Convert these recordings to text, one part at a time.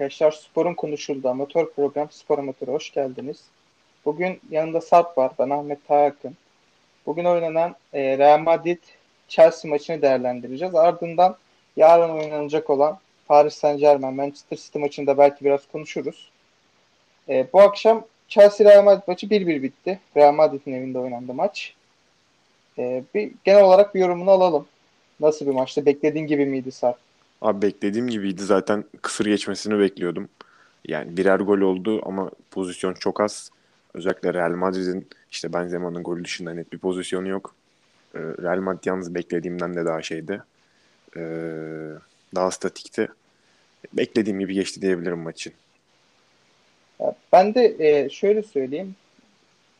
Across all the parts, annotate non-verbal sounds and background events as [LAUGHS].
Arkadaşlar, Sporun Konuşulduğu Amatör Program Spor Amatörü hoş geldiniz. Bugün yanında Sarp var, ben Ahmet Taakın. Bugün oynanan e, Real Madrid Chelsea maçını değerlendireceğiz. Ardından yarın oynanacak olan Paris Saint Germain Manchester City maçında belki biraz konuşuruz. E, bu akşam Chelsea Real Madrid maçı 1-1 bitti. Real Madrid'in evinde oynandı maç. E, bir genel olarak bir yorumunu alalım. Nasıl bir maçtı? Beklediğin gibi miydi Sarp? Abi beklediğim gibiydi zaten kısır geçmesini bekliyordum. Yani birer gol oldu ama pozisyon çok az. Özellikle Real Madrid'in işte Benzema'nın golü dışında net bir pozisyonu yok. Ee, Real Madrid yalnız beklediğimden de daha şeydi. Ee, daha statikti. Beklediğim gibi geçti diyebilirim maçın. Ben de e, şöyle söyleyeyim.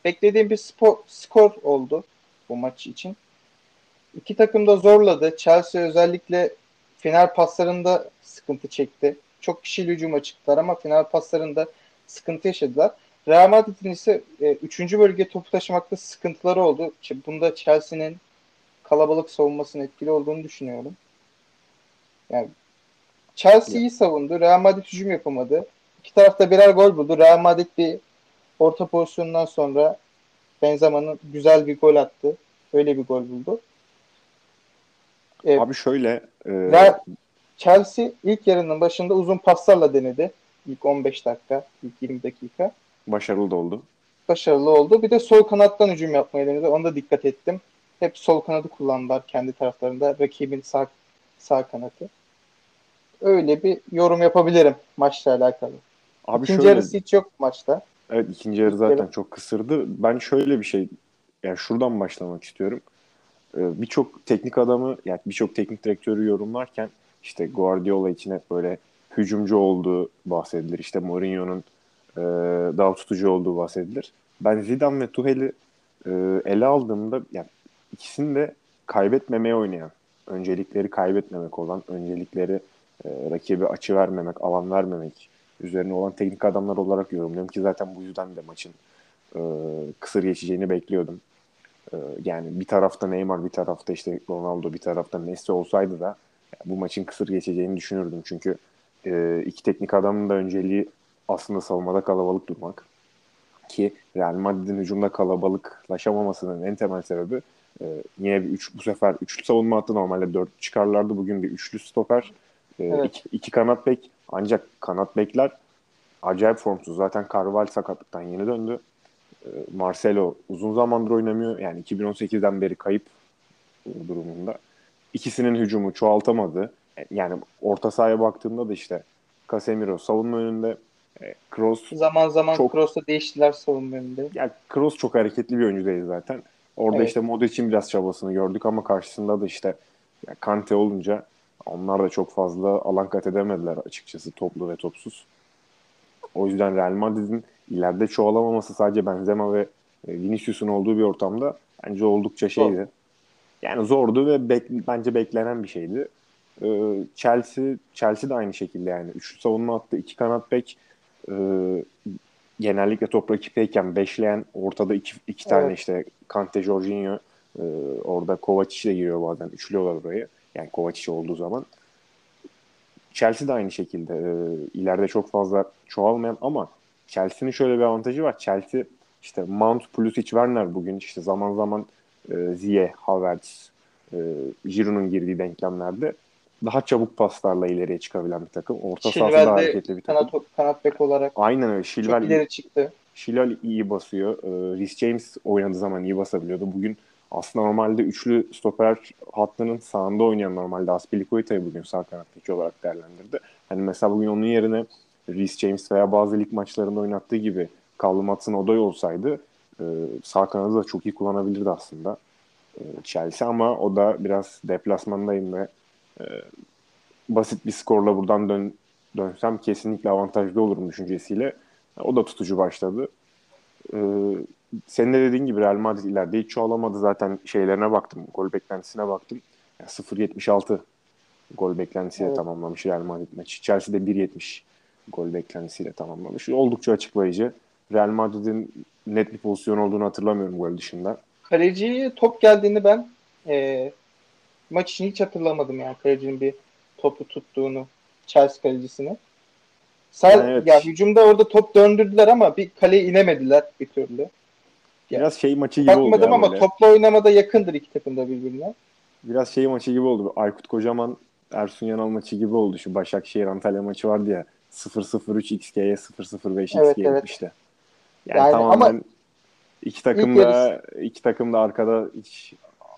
Beklediğim bir spor, skor oldu bu maç için. İki takım da zorladı. Chelsea özellikle final paslarında sıkıntı çekti. Çok kişili hücuma çıktılar ama final paslarında sıkıntı yaşadılar. Real Madrid'in ise e, üçüncü bölge topu taşımakta sıkıntıları oldu. Bunda Chelsea'nin kalabalık savunmasının etkili olduğunu düşünüyorum. Yani Chelsea iyi savundu. Real Madrid hücum yapamadı. İki tarafta birer gol buldu. Real Madrid bir orta pozisyonundan sonra Benzema'nın güzel bir gol attı. Öyle bir gol buldu. Ee, Abi şöyle e... Chelsea ilk yarının başında uzun paslarla denedi. İlk 15 dakika, ilk 20 dakika. Başarılı da oldu. Başarılı oldu. Bir de sol kanattan hücum yapmayı denedi. Onda dikkat ettim. Hep sol kanadı kullandılar kendi taraflarında. Rakibin sağ, sağ kanatı. Öyle bir yorum yapabilirim maçla alakalı. Abi İkinci şöyle, yarısı hiç yok maçta. Evet ikinci yarı zaten çok kısırdı. Ben şöyle bir şey yani şuradan başlamak istiyorum. Ee, birçok teknik adamı yani birçok teknik direktörü yorumlarken işte Guardiola için hep böyle hücumcu olduğu bahsedilir. İşte Mourinho'nun e, daha tutucu olduğu bahsedilir. Ben Zidane ve Tuchel'i e, ele aldığımda yani ikisini de kaybetmemeye oynayan, öncelikleri kaybetmemek olan, öncelikleri e, rakibi açı vermemek, alan vermemek üzerine olan teknik adamlar olarak yorumluyorum ki zaten bu yüzden de maçın e, kısır geçeceğini bekliyordum. Ee, yani bir tarafta Neymar, bir tarafta işte Ronaldo, bir tarafta Messi olsaydı da bu maçın kısır geçeceğini düşünürdüm. Çünkü e, iki teknik adamın da önceliği aslında savunmada kalabalık durmak. Ki Real Madrid'in hücumda kalabalıklaşamamasının en temel sebebi e, yine bir üç, bu sefer üçlü savunma hattı normalde dört çıkarlardı. Bugün bir üçlü stoper. E, evet. iki, iki kanat bek ancak kanat bekler acayip formsuz. Zaten Carvalho sakatlıktan yeni döndü. Ee, Marcelo uzun zamandır oynamıyor. Yani 2018'den beri kayıp durumunda. İkisinin hücumu çoğaltamadı. Yani orta sahaya baktığımda da işte Casemiro savunma önünde Kroos zaman zaman çok, Kroos'ta değiştiler savunma önünde. Yani Kroos çok hareketli bir oyuncu değil zaten. Orada evet. işte Modric'in biraz çabasını gördük ama karşısında da işte yani Kante olunca onlar da çok fazla alan kat edemediler açıkçası toplu ve topsuz. O yüzden Real Madrid'in ileride çoğalamaması sadece Benzema ve e, Vinicius'un olduğu bir ortamda bence oldukça şeydi. Yani zordu ve bek, bence beklenen bir şeydi. Ee, Chelsea Chelsea de aynı şekilde yani. Üçlü savunma attı. iki kanat bek e, genellikle top rakipteyken beşleyen ortada iki, iki tane evet. işte Kante, Jorginho e, orada Kovacic de giriyor bazen. Üçlüyorlar orayı. Yani Kovacic olduğu zaman. Chelsea de aynı şekilde. E, ileride çok fazla çoğalmayan ama Chelsea'nin şöyle bir avantajı var. Chelsea işte Mount, Pulisic, Werner bugün işte zaman zaman e, Ziyeh, Havertz, e, Giroud'un girdiği denklemlerde daha çabuk paslarla ileriye çıkabilen bir takım. Orta sahası daha hareketli bir takım. Kanat, kanat bek olarak Aynen öyle. Şilvel, çok ileri çıktı. Şilvel iyi basıyor. E, Rhys James oynadığı zaman iyi basabiliyordu. Bugün aslında normalde üçlü stoper hattının sağında oynayan normalde Aspilicueta'yı bugün sağ kanattaki olarak değerlendirdi. Hani mesela bugün onun yerine Reece James veya bazı lig maçlarında oynattığı gibi Callum Hudson Odoi olsaydı e, sağ kanadı da çok iyi kullanabilirdi aslında e, Chelsea ama o da biraz deplasmandayım ve e, basit bir skorla buradan dön, dönsem kesinlikle avantajlı olurum düşüncesiyle. O da tutucu başladı. E, senin de dediğin gibi Real Madrid ileride hiç çoğalamadı. Zaten şeylerine baktım, gol beklentisine baktım. Yani 0.76 gol beklentisiyle evet. tamamlamış Real Madrid maçı. Chelsea'de 1.70 gol beklentisiyle tamamlamış. Oldukça açıklayıcı. Real Madrid'in net bir pozisyon olduğunu hatırlamıyorum gol dışında. Kaleciye top geldiğini ben e, maç için hiç hatırlamadım yani kalecinin bir topu tuttuğunu Chelsea kalecisini. Sel, yani evet. ya hücumda orada top döndürdüler ama bir kaleye inemediler bir türlü. Biraz şey maçı gibi oldu. Bakmadım ama böyle. topla oynamada yakındır iki takım da birbirine. Biraz şey maçı gibi oldu. Aykut Kocaman Ersun Yanal maçı gibi oldu. Şu Başakşehir Antalya maçı vardı ya. 0-0-3 XG'ye 0-0-5 XG evet, evet. gitmişti. Yani, yani tamamen ama iki takım da iki takım da arkada hiç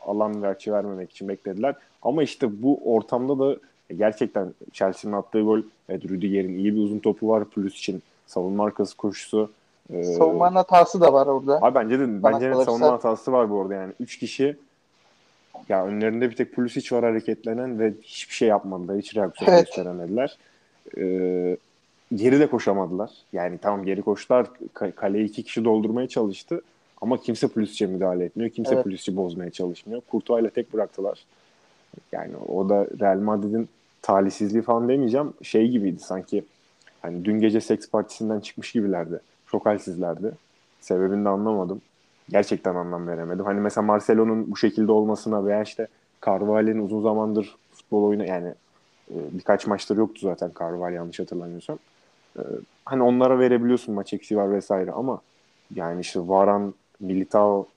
alan ve açı vermemek için beklediler. Ama işte bu ortamda da gerçekten Chelsea'nin attığı gol evet Rüdiger'in iyi bir uzun topu var. Plus için savunma arkası koşusu. Ee, savunma hatası da var orada. Abi bence de bence de savunma hatası var bu arada yani. Üç kişi ya önlerinde bir tek Pulisic var hareketlenen ve hiçbir şey yapmadılar. Hiç reaksiyon evet. gösteremediler. Ee, geri de koşamadılar. Yani tamam geri koştular. Kaleyi iki kişi doldurmaya çalıştı. Ama kimse Pulisic'e müdahale etmiyor. Kimse evet. Pulisic'i bozmaya çalışmıyor. Kurtuğa ile tek bıraktılar. Yani o da Real Madrid'in talihsizliği falan demeyeceğim. Şey gibiydi sanki hani dün gece seks partisinden çıkmış gibilerdi. Çok halsizlerdi. Sebebini de anlamadım. Gerçekten anlam veremedim. Hani mesela Marcelo'nun bu şekilde olmasına veya işte Carvalho'nun uzun zamandır futbol oyunu yani e, birkaç maçtır yoktu zaten Carvalho yanlış hatırlamıyorsam. E, hani onlara verebiliyorsun maç eksiği var vesaire ama yani işte Varan, Militao,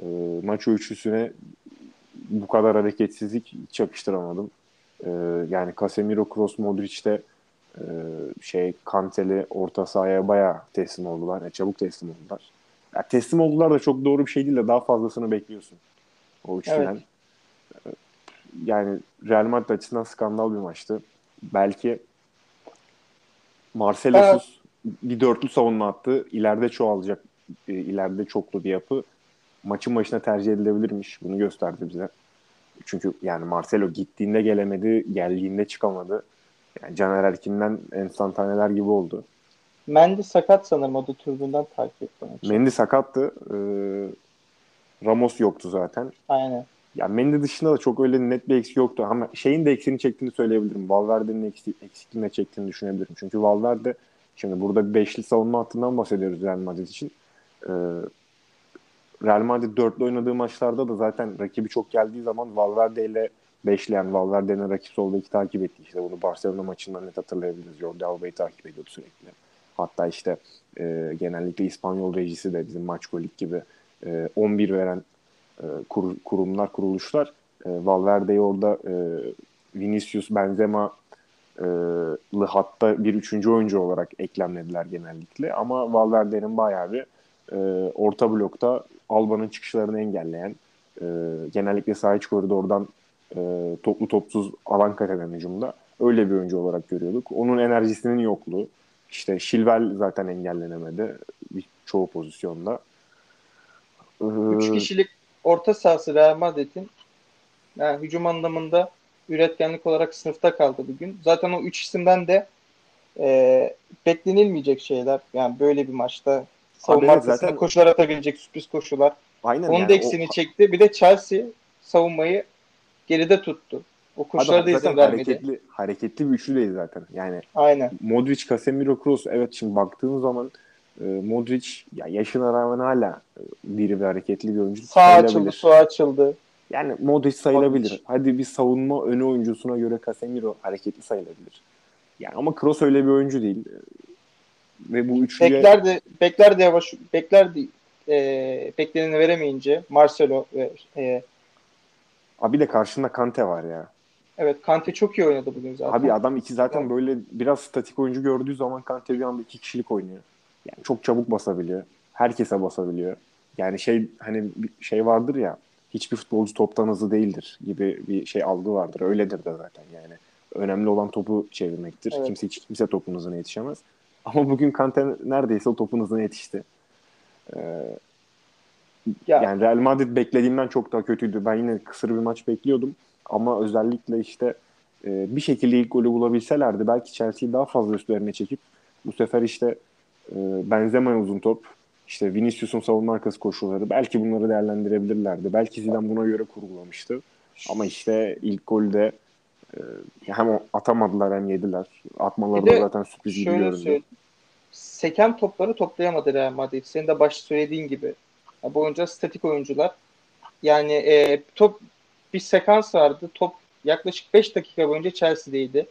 e, Nacho üçlüsüne bu kadar hareketsizlik hiç yakıştıramadım. E, yani Casemiro, Kroos, Modric'te e, şey Kanteli orta sahaya bayağı teslim oldular. Yani çabuk teslim oldular. Yani teslim oldular da çok doğru bir şey değil de daha fazlasını bekliyorsun. O üçlüden. Evet. Yani Real Madrid açısından skandal bir maçtı. Belki Marcelo'suz evet. bir dörtlü savunma attı. İleride çoğalacak, e, ileride çoklu bir yapı. Maçın başına tercih edilebilirmiş. Bunu gösterdi bize. Çünkü yani Marcelo gittiğinde gelemedi, geldiğinde çıkamadı. Yani Caner Erkin'den enstantaneler gibi oldu. Mendy sakat sanırım o da türbünden takip ettim. Mendy sakattı. Ee, Ramos yoktu zaten. Aynen. Ya Mendy dışında da çok öyle net bir eksik yoktu. Ama şeyin de eksiğini çektiğini söyleyebilirim. Valverde'nin eksik, eksikliğini çektiğini düşünebilirim. Çünkü Valverde şimdi burada beşli savunma hattından bahsediyoruz Real Madrid için. Ee, Real Madrid dörtlü oynadığı maçlarda da zaten rakibi çok geldiği zaman Valverde ile beşleyen Valverde'nin rakibi olduğu iki takip etti. İşte bunu Barcelona maçından net hatırlayabiliriz. Jordi Alba'yı takip ediyordu sürekli. Hatta işte e, genellikle İspanyol rejisi de bizim Maç Golik gibi e, 11 veren e, kur, kurumlar, kuruluşlar e, Valverde'yi orada e, Vinicius, Benzema e, hatta bir üçüncü oyuncu olarak eklemlediler genellikle. Ama Valverde'nin bayağı bir e, orta blokta Alba'nın çıkışlarını engelleyen, e, genellikle sağ iç koridordan e, toplu topsuz alan kat eden hücumda öyle bir oyuncu olarak görüyorduk. Onun enerjisinin yokluğu, işte Şilvel zaten engellenemedi çoğu pozisyonda. Üç kişilik orta sahası Real Madrid'in yani hücum anlamında üretkenlik olarak sınıfta kaldı bugün. Zaten o üç isimden de e, beklenilmeyecek şeyler. Yani böyle bir maçta savunma evet, zaten... koşular atabilecek sürpriz koşular. Aynen Onun yani, da eksiğini o... çekti. Bir de Chelsea savunmayı geride tuttu. O koşulara da izin vermedi. Hareketli, hareketli bir üçlü değil zaten. Yani Aynen. Modric, Casemiro, Kroos. Evet şimdi baktığın zaman e, Modric ya yaşına rağmen hala e, diri ve hareketli bir oyuncu. Sağ açıldı, su açıldı. Yani Modric sayılabilir. Modric. Hadi bir savunma önü oyuncusuna göre Casemiro hareketli sayılabilir. Yani ama Kroos öyle bir oyuncu değil. Ve bu üçlüye... Bekler de, bekler de yavaş, bekler de e, bekleneni veremeyince Marcelo ve e, Abi de karşında Kante var ya. Evet Kante çok iyi oynadı bugün zaten. Abi adam iki zaten böyle biraz statik oyuncu gördüğü zaman Kante bir anda iki kişilik oynuyor. Yani çok çabuk basabiliyor. Herkese basabiliyor. Yani şey hani bir şey vardır ya hiçbir futbolcu toptan hızlı değildir gibi bir şey algı vardır. Öyledir de zaten yani. Önemli olan topu çevirmektir. Evet. Kimse hiç kimse topun hızına yetişemez. Ama bugün Kante neredeyse o topun hızına yetişti. Ee, ya. Yani Real Madrid beklediğimden çok daha kötüydü. Ben yine kısır bir maç bekliyordum. Ama özellikle işte e, bir şekilde ilk golü bulabilselerdi belki Chelsea'yi daha fazla üstlerine çekip bu sefer işte e, Benzema'ya uzun top, işte Vinicius'un savunma arkası koşulları belki bunları değerlendirebilirlerdi. Belki Zidane buna göre kurgulamıştı. Ama işte ilk golde e, hem atamadılar hem yediler. Atmaları da zaten sürpriz gibi göründü. Seken topları toplayamadı Real Madrid. Senin de başta söylediğin gibi. Bu oyuncular statik oyuncular. Yani e, top bir sekans vardı. Top yaklaşık 5 dakika boyunca Chelsea'deydi.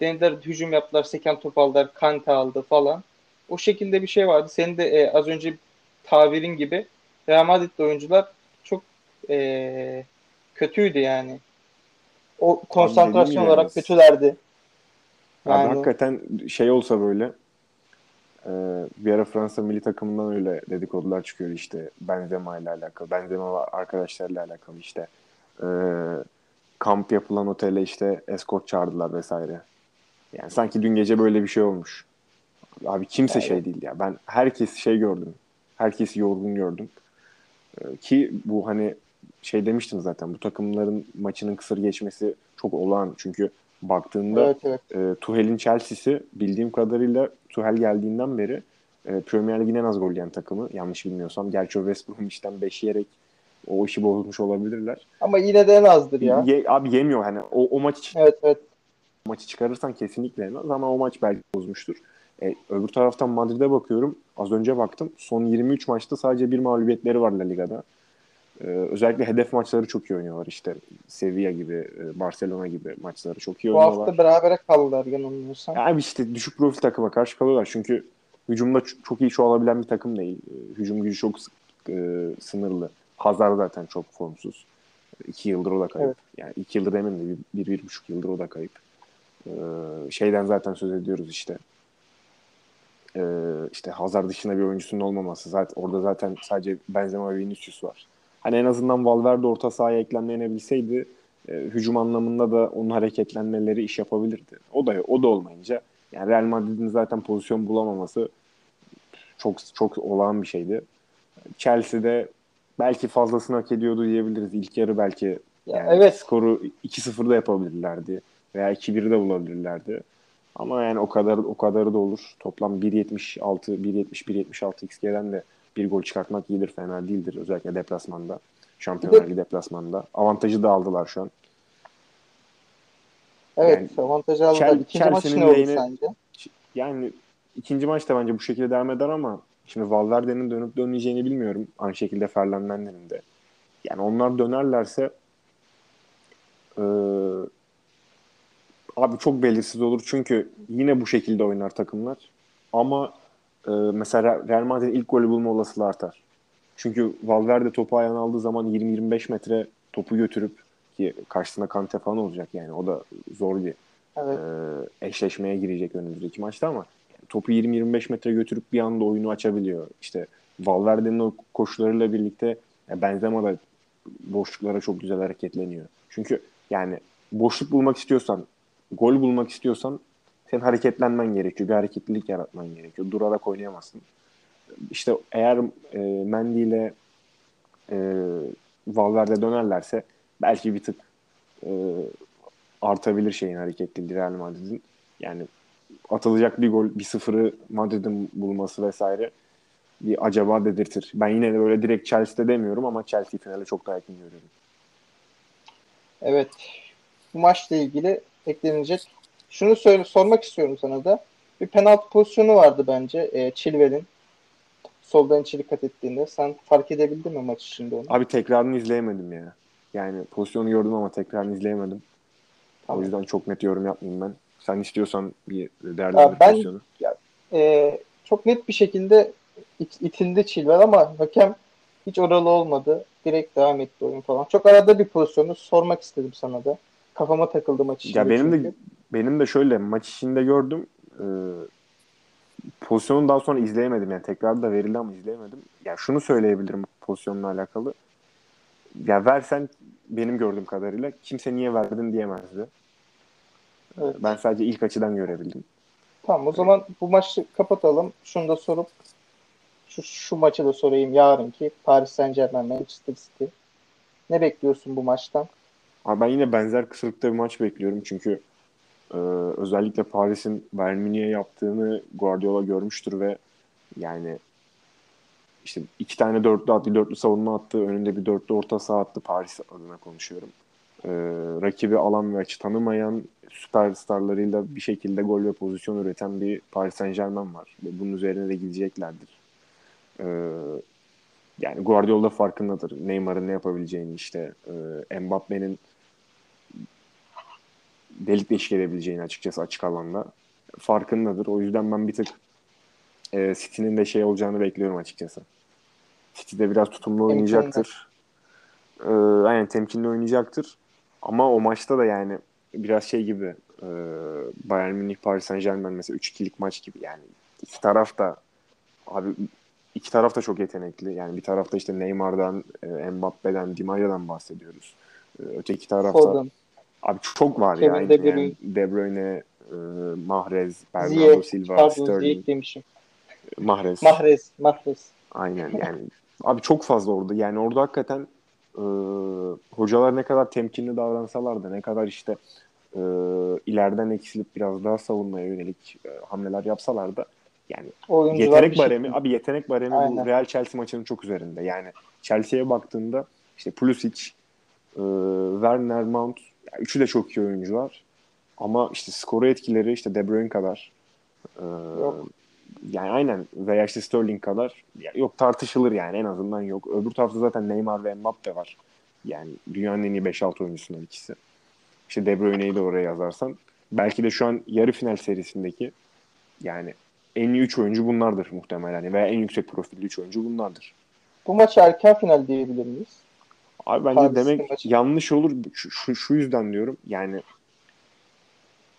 denediler hücum yaptılar, seken top aldılar, Kante aldı falan. O şekilde bir şey vardı. Senin de e, az önce tabirin gibi Real Madrid'de oyuncular çok e, kötüydü yani. O konsantrasyon olarak yani. kötülerdi. Yani... Abi hakikaten şey olsa böyle e, bir ara Fransa milli takımından öyle dedikodular çıkıyor işte Benzema ile alakalı. Benzema arkadaşlarıyla alakalı işte e, kamp yapılan otele işte eskort çağırdılar vesaire. Yani sanki dün gece böyle bir şey olmuş. Abi kimse yani. şey değil ya. Ben herkes şey gördüm. Herkesi yorgun gördüm. Ee, ki bu hani şey demiştim zaten bu takımların maçının kısır geçmesi çok olağan. Çünkü baktığında evet, evet. E, Tuhel'in Chelsea'si bildiğim kadarıyla Tuhel geldiğinden beri e, Premier Lig'in en az gol yiyen takımı yanlış bilmiyorsam. Gerçi o West Bromwich'ten 5 yiyerek o işi bozmuş olabilirler. Ama yine de en azdır ya. Ye, abi yemiyor hani o, o maç için. Evet evet. Maçı çıkarırsan kesinlikle yemez ama o maç belki bozmuştur. E, öbür taraftan Madrid'e bakıyorum. Az önce baktım. Son 23 maçta sadece bir mağlubiyetleri var La Liga'da. Ee, özellikle hedef maçları çok iyi oynuyorlar. İşte Sevilla gibi, e, Barcelona gibi maçları çok iyi Bu oynuyorlar. Bu hafta berabere kaldılar yanılmıyorsam. Yani işte düşük profil takıma karşı kalıyorlar. Çünkü hücumda çok iyi çoğalabilen bir takım değil. E, hücum gücü çok e, sınırlı. Hazard zaten çok formsuz. İki yıldır o da kayıp. Evet. Yani iki yıldır emin de bir, bir, bir buçuk yıldır o da kayıp. Ee, şeyden zaten söz ediyoruz işte. Ee, işte Hazard dışında bir oyuncusunun olmaması. Zaten orada zaten sadece Benzema ve Vinicius var. Hani en azından Valverde orta sahaya eklemlenebilseydi e, hücum anlamında da onun hareketlenmeleri iş yapabilirdi. O da o da olmayınca yani Real Madrid'in zaten pozisyon bulamaması çok çok olağan bir şeydi. Chelsea'de belki fazlasını hak ediyordu diyebiliriz. İlk yarı belki ya yani evet. skoru 2-0'da yapabilirlerdi veya 2-1'de bulabilirlerdi. Ama yani o kadar o kadarı da olur. Toplam 1.76 1.70 1.76 XG'den de bir gol çıkartmak iyidir, fena değildir. Özellikle deplasmanda. Şampiyonlar Ligi deplasmanda. Avantajı da aldılar şu an. Evet, yani, avantajı aldılar. Chel- İkinci maç ne oldu sence? Yani ikinci maç da bence bu şekilde devam eder ama şimdi Valverde'nin dönüp dönmeyeceğini bilmiyorum. Aynı şekilde Ferland'ın de. Yani onlar dönerlerse abi çok belirsiz olur. Çünkü yine bu şekilde oynar takımlar. Ama e, mesela Real Madrid'in ilk golü bulma olasılığı artar. Çünkü Valverde topu ayağına aldığı zaman 20-25 metre topu götürüp ki karşısında Kante falan olacak yani o da zor bir evet. e, eşleşmeye girecek önümüzdeki maçta ama topu 20-25 metre götürüp bir anda oyunu açabiliyor. İşte Valverde'nin o koşularıyla birlikte yani Benzema da boşluklara çok güzel hareketleniyor. Çünkü yani boşluk bulmak istiyorsan, gol bulmak istiyorsan senin hareketlenmen gerekiyor. Bir hareketlilik yaratman gerekiyor. Durarak oynayamazsın. İşte eğer e, Mendy ile e, Valverde dönerlerse belki bir tık e, artabilir şeyin hareketliliği Real Madrid'in. Yani atılacak bir gol, bir sıfırı Madrid'in bulması vesaire bir acaba dedirtir. Ben yine de böyle direkt Chelsea'de demiyorum ama Chelsea finale çok daha yakın görüyorum. Evet. Bu maçla ilgili eklenecek şunu söyle, sormak istiyorum sana da. Bir penaltı pozisyonu vardı bence e, Chilwell'in. Soldan içeri kat ettiğinde. Sen fark edebildin mi maç içinde onu? Abi tekrarını izleyemedim ya. Yani pozisyonu gördüm ama tekrarını izleyemedim. Tamam. O yüzden çok net yorum yapmayayım ben. Sen istiyorsan bir değerlendir ben, pozisyonu. Ya, e, çok net bir şekilde it, itildi Chilwell ama hakem hiç oralı olmadı. Direkt devam etti oyun falan. Çok arada bir pozisyonu sormak istedim sana da. Kafama takıldı maç içinde. Ya benim çünkü. de benim de şöyle maç içinde gördüm. E, pozisyonu daha sonra izleyemedim. Yani tekrar da verildi ama izleyemedim. Ya şunu söyleyebilirim pozisyonla alakalı. Ya versen benim gördüğüm kadarıyla kimse niye verdin diyemezdi. Evet. Ben sadece ilk açıdan görebildim. Tamam o zaman bu maçı kapatalım. Şunu da sorup şu, şu maçı da sorayım yarınki Paris Saint Germain Manchester City. Ne bekliyorsun bu maçtan? Abi ben yine benzer kısırlıkta bir maç bekliyorum çünkü ee, özellikle Paris'in Bayern Münih'e yaptığını Guardiola görmüştür ve yani işte iki tane dörtlü attı, dörtlü savunma attı, önünde bir dörtlü orta saha attı Paris adına konuşuyorum. Ee, rakibi alan ve açı tanımayan süperstarlarıyla bir şekilde gol ve pozisyon üreten bir Paris Saint Germain var. Bunun üzerine de gideceklerdir. Ee, yani Guardiola farkındadır. Neymar'ın ne yapabileceğini işte e, Mbappe'nin delik deşik edebileceğini açıkçası açık alanda farkındadır. O yüzden ben bir tık e, City'nin de şey olacağını bekliyorum açıkçası. City'de biraz tutumlu oynayacaktır. E, aynen temkinli oynayacaktır. Ama o maçta da yani biraz şey gibi e, Bayern Münih Paris Saint Germain mesela 3-2'lik maç gibi yani iki taraf da abi iki taraf da çok yetenekli. Yani bir tarafta işte Neymar'dan, e, Mbappe'den, Di Maria'dan bahsediyoruz. E, öteki tarafta Foden. Abi çok var Kevin ya. De Bruyne, yani De Bruyne e, Mahrez, Bernardo Silva, Pardon, Sterling. demişim. Mahrez. Mahrez, Mahrez. Aynen yani. abi çok fazla orada. Yani orada hakikaten e, hocalar ne kadar temkinli davransalar da ne kadar işte e, ileriden eksilip biraz daha savunmaya yönelik e, hamleler yapsalar da yani Oyuncular yetenek baremi şey. abi yetenek baremi Aynen. bu Real Chelsea maçının çok üzerinde. Yani Chelsea'ye baktığında işte Pulisic, e, Werner, Mount yani üçü de çok iyi oyuncular. Ama işte skoru etkileri işte De Bruyne kadar e, yok. yani aynen veya işte Sterling kadar yok tartışılır yani en azından yok. Öbür tarafta zaten Neymar ve Mbappe var. Yani dünyanın en iyi 5-6 oyuncusundan ikisi. İşte De Bruyne'yi de oraya yazarsan. Belki de şu an yarı final serisindeki yani en iyi 3 oyuncu bunlardır muhtemelen. Veya en yüksek profilli 3 oyuncu bunlardır. Bu maç erken final diyebilir miyiz? Abi bence Paris'in demek maçı. yanlış olur. Şu, şu, şu yüzden diyorum. Yani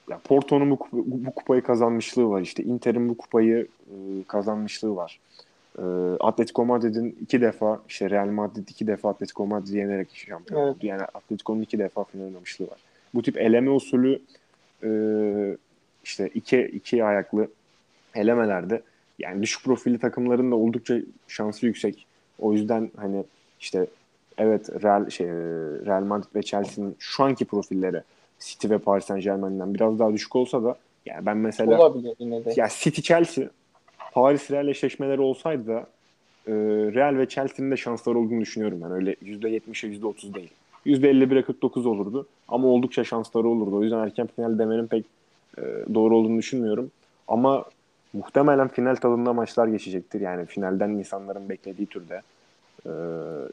ya Porto'nun bu, bu, kupayı kazanmışlığı var. İşte Inter'in bu kupayı e, kazanmışlığı var. E, Atletico Madrid'in iki defa işte Real Madrid iki defa Atletico Madrid'i yenerek şampiyon evet. oldu. Yani Atletico'nun iki defa final oynamışlığı var. Bu tip eleme usulü e, işte iki, iki ayaklı elemelerde yani düşük profilli takımların da oldukça şansı yüksek. O yüzden hani işte evet Real şey Real Madrid ve Chelsea'nin şu anki profilleri City ve Paris Saint-Germain'den biraz daha düşük olsa da yani ben mesela olabilir yine de. Ya City Chelsea Paris Real eşleşmeleri olsaydı da e, Real ve Chelsea'nin de şansları olduğunu düşünüyorum ben. Öyle %70'e %30 değil. %51'e 49 olurdu. Ama oldukça şansları olurdu. O yüzden erken final demenin pek e, doğru olduğunu düşünmüyorum. Ama muhtemelen final tadında maçlar geçecektir. Yani finalden insanların beklediği türde. E,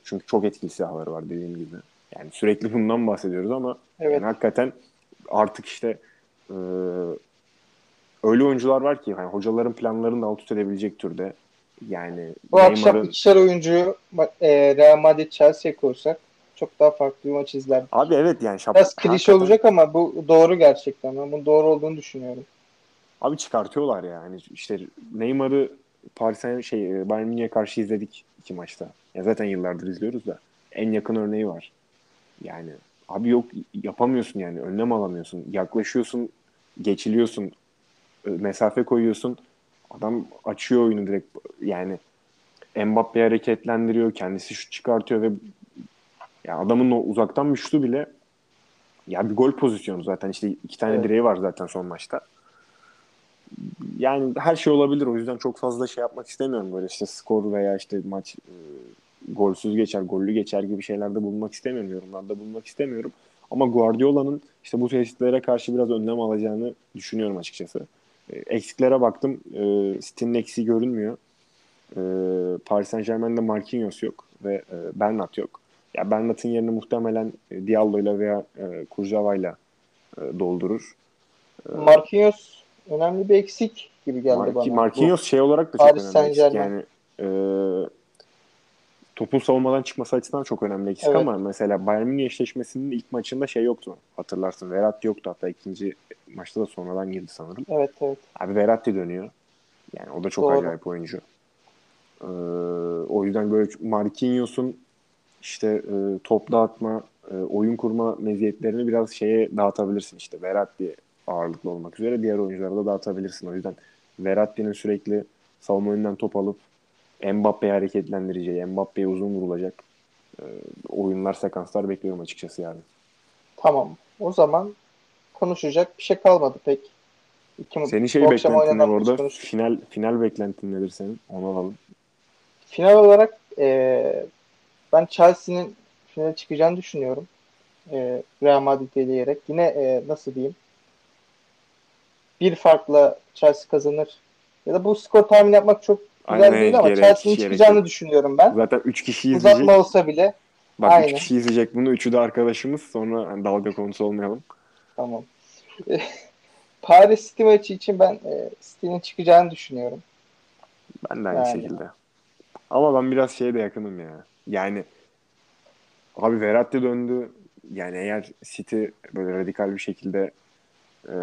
çünkü çok etkili silahları var dediğim gibi. Yani sürekli bundan bahsediyoruz ama evet. yani hakikaten artık işte e, öyle oyuncular var ki hani hocaların planlarını da alt üst edebilecek türde. Yani bu akşam ikişer oyuncuyu e, Real Madrid Chelsea'ye koysak çok daha farklı bir maç izler. Abi evet yani şap- Biraz klişe olacak ama bu doğru gerçekten. Ben bunun doğru olduğunu düşünüyorum. Abi çıkartıyorlar yani. İşte Neymar'ı Paris'e şey e, Bayern Münih'e karşı izledik iki maçta. Ya zaten yıllardır izliyoruz da en yakın örneği var. Yani abi yok yapamıyorsun yani önlem alamıyorsun. Yaklaşıyorsun, geçiliyorsun, e, mesafe koyuyorsun. Adam açıyor oyunu direkt yani Mbappe hareketlendiriyor, kendisi şut çıkartıyor ve ya adamın o uzaktan bir şutu bile ya bir gol pozisyonu zaten işte iki tane evet. direği var zaten son maçta. Yani her şey olabilir o yüzden çok fazla şey yapmak istemiyorum böyle işte skor veya işte maç e, golsüz geçer, gollü geçer gibi şeylerde bulunmak istemiyorum, yorumlarda bulunmak istemiyorum. Ama Guardiola'nın işte bu tehditlere karşı biraz önlem alacağını düşünüyorum açıkçası. E, eksiklere baktım. E, City'nin eksiği görünmüyor. E, Paris Saint Germain'de Marquinhos yok ve e, Bernat yok. Ya Bernat'ın yerini muhtemelen e, Diallo'yla veya e, Kurcava'yla e, doldurur. E, Marquinhos önemli bir eksik gibi geldi Marki, bana. Marquinhos bu, şey olarak da çok Paris önemli. Yani e, topun savunmadan çıkması açısından çok önemli eksik evet. ama mesela Bayern Münih eşleşmesinin ilk maçında şey yoktu. Hatırlarsın. Verratti yoktu hatta ikinci maçta da sonradan girdi sanırım. Evet evet. Abi Verratti dönüyor. Yani o da çok Doğru. acayip oyuncu. Ee, o yüzden böyle Marquinhos'un işte e, top dağıtma, e, oyun kurma meziyetlerini biraz şeye dağıtabilirsin işte. Verratti ağırlıklı olmak üzere diğer oyunculara da dağıtabilirsin. O yüzden Verratti'nin sürekli savunma önünden top alıp Mbappe'yi hareketlendireceği, Mbappe'ye uzun vurulacak e, oyunlar, sekanslar bekliyorum açıkçası yani. Tamam. O zaman konuşacak bir şey kalmadı pek. İki, Senin şey beklentin ne orada? Final final beklentin nedir senin? Onu alalım. Final olarak e, ben Chelsea'nin finale çıkacağını düşünüyorum. E, Real Madrid'i eleyerek. Yine e, nasıl diyeyim? Bir farkla Chelsea kazanır. Ya da bu skor tahmin yapmak çok güzel Aynen, değil ama Chelsea'nin çıkacağını düşünüyorum ben. Zaten 3 kişi izleyecek. Uzatma olsa bile. Bak 3 kişi izleyecek bunu. Üçü de arkadaşımız. Sonra hani dalga konusu olmayalım. Tamam. [LAUGHS] Paris City maçı için ben e, City'nin çıkacağını düşünüyorum. Ben de aynı Yani. şekilde. Ama ben biraz şeye de yakınım ya. Yani abi Verratti döndü. Yani eğer City böyle radikal bir şekilde e,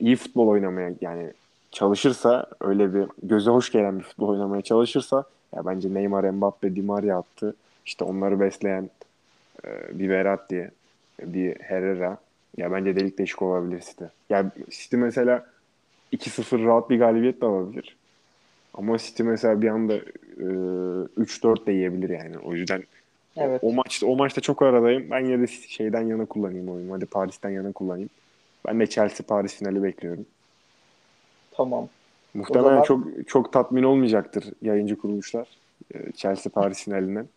iyi futbol oynamaya yani çalışırsa öyle bir göze hoş gelen bir futbol oynamaya çalışırsa ya bence Neymar, Mbappe, Di Maria attı. İşte onları besleyen e, bir Verratti, bir Herrera. Ya bence delik deşik olabilir City. Ya City mesela 2-0 rahat bir galibiyet de alabilir. Ama City mesela bir anda e, 3-4 de yiyebilir yani. O yüzden Evet. o maçta o maçta çok aradayım. Ben yine de şeyden yana kullanayım oyunu. Hadi Paris'ten yana kullanayım. Ben de Chelsea Paris finali bekliyorum. Tamam. Muhtemelen zaman- çok çok tatmin olmayacaktır yayıncı kuruluşlar e, Chelsea Paris finalinden.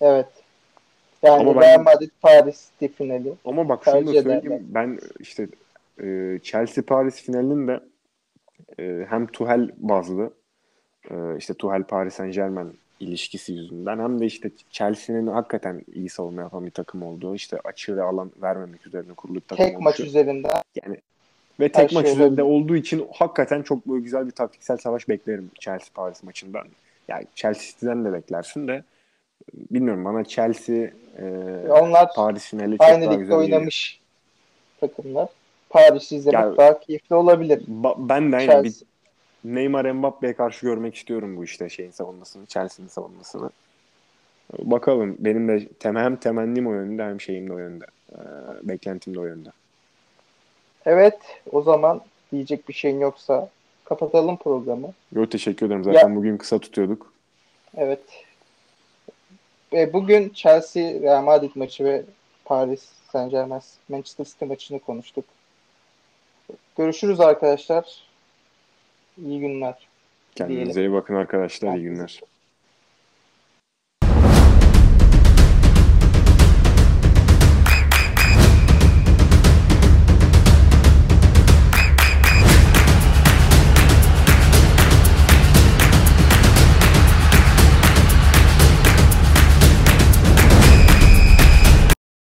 Evet. Yani Ama ben- Real Madrid Paris finali. Ama bak şunu da söyleyeyim. ederler. Ben işte e, Chelsea Paris finalinin de e, hem Tuchel bazlı e, işte Tuchel Paris Saint Germain ilişkisi yüzünden hem de işte Chelsea'nin hakikaten iyi savunma yapan bir takım olduğu işte açığı alan vermemek üzerine kurulu bir takım Tek maç oluşu. üzerinden. Yani ve Her tek şey maç üzerinde olabilir. olduğu için hakikaten çok böyle güzel bir taktiksel savaş beklerim Chelsea Paris maçından. Yani Chelsea City'den de beklersin de bilmiyorum bana Chelsea e, Onlar Paris finali çok aynı daha güzel geliyor. oynamış takımlar. Paris'i izlemek Ya- daha keyifli olabilir. Ba- ben de aynen bir. Neymar Mbappe'ye karşı görmek istiyorum bu işte şeyin savunmasını, Chelsea'nin savunmasını. Bakalım benim de tem hem temennim o yönde hem şeyim de o yönde. Ee, beklentim de o yönde. Evet, o zaman diyecek bir şeyin yoksa kapatalım programı. Yo teşekkür ederim. Zaten Ya- bugün kısa tutuyorduk. Evet. Ve bugün Chelsea Real Madrid maçı ve Paris Saint Germain Manchester City maçını konuştuk. Görüşürüz arkadaşlar. İyi günler. Kendinize Diyelim. iyi bakın arkadaşlar. İyi günler.